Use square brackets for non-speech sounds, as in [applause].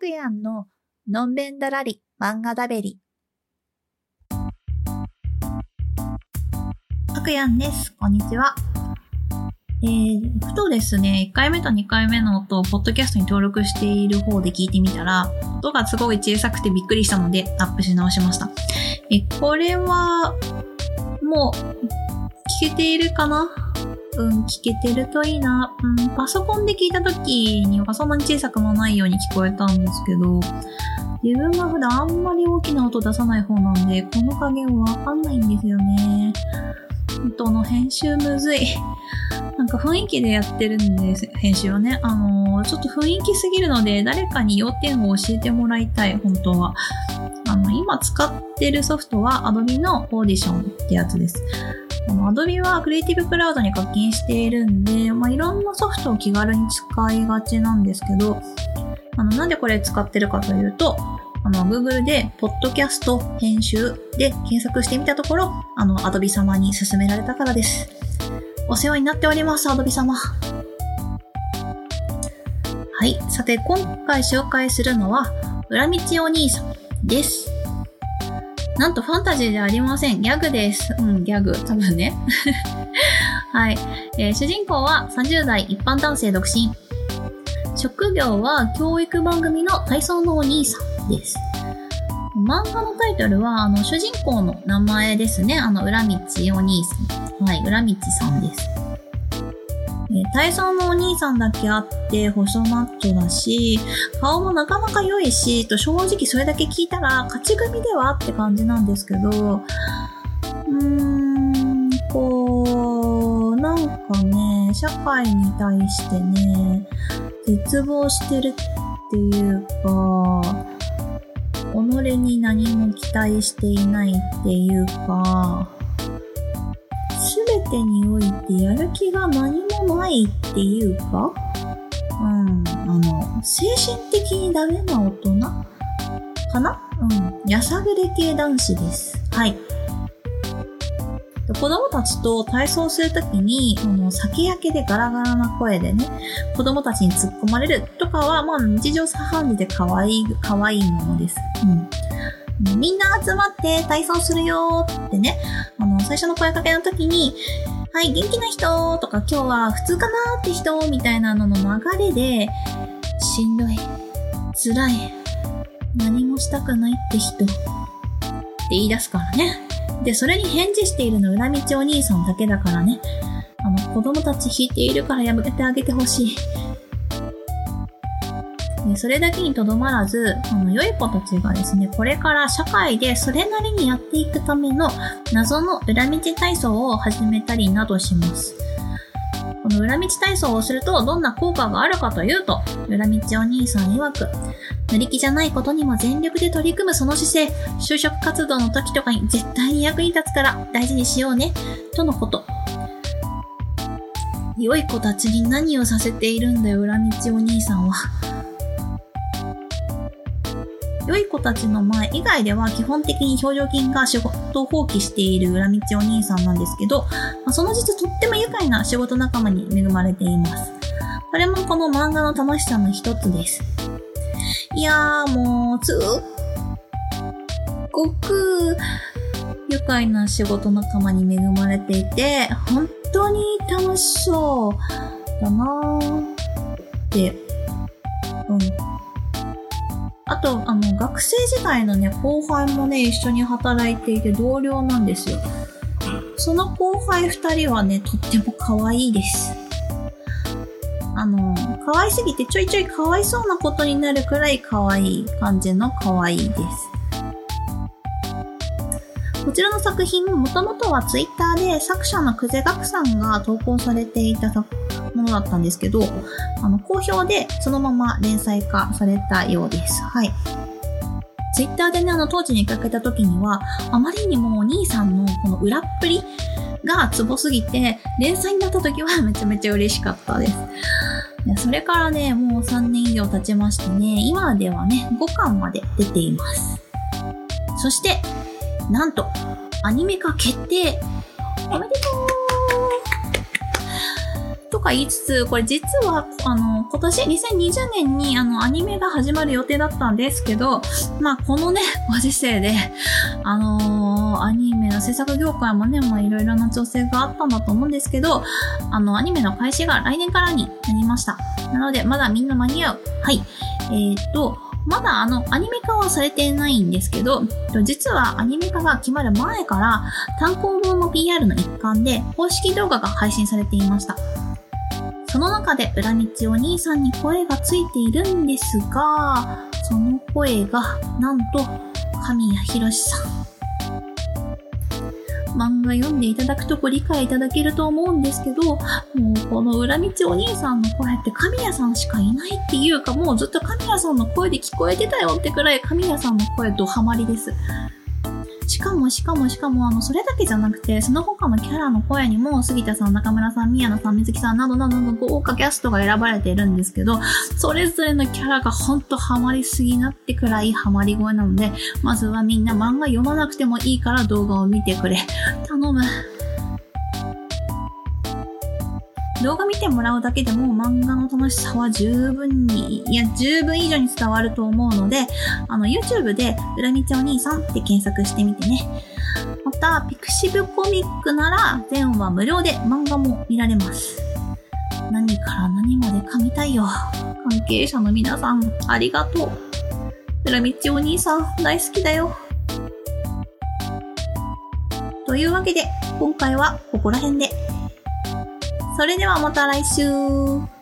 くやんののんべんだらり漫画だべり。たくやんです。こんにちは。えー、ふとですね、1回目と2回目の音をポッドキャストに登録している方で聞いてみたら、音がすごい小さくてびっくりしたのでアップし直しました。え、これは、もう、聞けているかな？うん、聞けてるといいな。うん、パソコンで聞いた時にはそんなに小さくもないように聞こえたんですけど、自分が普段あんまり大きな音出さない方なんで、この加減わかんないんですよね。音の編集むずい。なんか雰囲気でやってるんです、編集はね。あのー、ちょっと雰囲気すぎるので、誰かに要点を教えてもらいたい、本当は。あの、今使ってるソフトは Adobe の Audition ってやつです。あの、Adobe はクリエイティブクラウドに課金しているんで、まあ、いろんなソフトを気軽に使いがちなんですけど、あの、なんでこれ使ってるかというと、あの、Google で、ポッドキャスト編集で検索してみたところ、あの、Adobe 様に勧められたからです。お世話になっております、Adobe 様。はい。さて、今回紹介するのは、裏道お兄さんです。なんとファンタジーじゃありません。ギャグです。うん、ギャグ。多分ね。[laughs] はい、えー主人公は30代一般男性独身。職業は教育番組の体操のお兄さんです。漫画のタイトルは、あの、主人公の名前ですね。あの、裏道お兄さん。はい、裏道さんです。えー体操のお兄さんだけあって、細マッチョだし、顔もなかなか良いし、と正直それだけ聞いたら、勝ち組ではって感じなんですけど、うーん、こう、なんかね、社会に対してね、絶望してるっていうか、己に何も期待していないっていうか、すべてにおいてやる気が何もないっていうか、うん、あの、精神的にダメな大人かな？うん、やさぐれ系男子です。はい。子供たちと体操するときに、あの、酒焼けでガラガラな声でね、子供たちに突っ込まれるとかは、まあ、日常茶飯事で可愛い、可愛いものです。うん。みんな集まって体操するよってね、あの、最初の声かけの時に、はい、元気な人とか今日は普通かなって人みたいなのの流れで、しんどい、辛い、何もしたくないって人って言い出すからね。で、それに返事しているの裏道お兄さんだけだからね。あの、子供たち引いているからやめてあげてほしい。でそれだけにとどまらず、あの、良い子たちがですね、これから社会でそれなりにやっていくための謎の裏道体操を始めたりなどします。この裏道体操をするとどんな効果があるかというと、裏道お兄さん曰く、乗り気じゃないことにも全力で取り組むその姿勢、就職活動の時とかに絶対に役に立つから大事にしようね、とのこと。良い子たちに何をさせているんだよ、裏道お兄さんは。良い子たちの前以外では基本的に表情筋が仕事を放棄している裏道お兄さんなんですけど、まあその実とっても愉快な仕事仲間に恵まれています。これもこの漫画の楽しさの一つです。いやーもう、すっごく愉快な仕事仲間に恵まれていて、本当に楽しそうだなーって、あと、あの、学生時代のね、後輩もね、一緒に働いていて同僚なんですよ。その後輩二人はね、とっても可愛いです。あの、可愛すぎてちょいちょい可哀想なことになるくらい可愛い感じの可愛いです。こちらの作品、もともとはツイッターで作者の久世岳さんが投稿されていたものだったんですけど、あの、好評でそのまま連載化されたようです。はい。ツイッターでね、あの、当時に見かけた時には、あまりにもお兄さんのこの裏っぷりがツボすぎて、連載になった時は [laughs] めちゃめちゃ嬉しかったです。それからね、もう3年以上経ちましてね、今ではね、5巻まで出ています。そして、なんと、アニメ化決定おめでとうとか言いつつ、これ実は、あの、今年2020年にあの、アニメが始まる予定だったんですけど、まあ、このね、ご時世で、あのー、アニメの制作業界もね、まあ、いろいろな調整があったんだと思うんですけど、あの、アニメの開始が来年からになりました。なので、まだみんな間に合う。はい。えー、っと、まだあの、アニメ化はされてないんですけど、実はアニメ化が決まる前から、単行本の PR の一環で、公式動画が配信されていました。その中で、裏道お兄さんに声がついているんですが、その声が、なんと、神谷博さん。漫画読んでいただくとご理解いただけると思うんですけど、もうこの裏道お兄さんの声って神谷さんしかいないっていうか、もうずっと神谷さんの声で聞こえてたよってくらい神谷さんの声ドハマりです。しかもしかもしかも、あの、それだけじゃなくて、その他のキャラの声にも、杉田さん、中村さん、宮野さん、水木さんなどなどの豪華キャストが選ばれているんですけど、それぞれのキャラがほんとハマりすぎなってくらいハマり声なので、まずはみんな漫画読まなくてもいいから動画を見てくれ。頼む。動画見てもらうだけでも漫画の楽しさは十分に、いや、十分以上に伝わると思うので、あの、YouTube で、裏道お兄さんって検索してみてね。また、ピクシブコミックなら、全話無料で漫画も見られます。何から何まで神対応。関係者の皆さん、ありがとう。裏道お兄さん、大好きだよ。というわけで、今回はここら辺で。それではまた来週。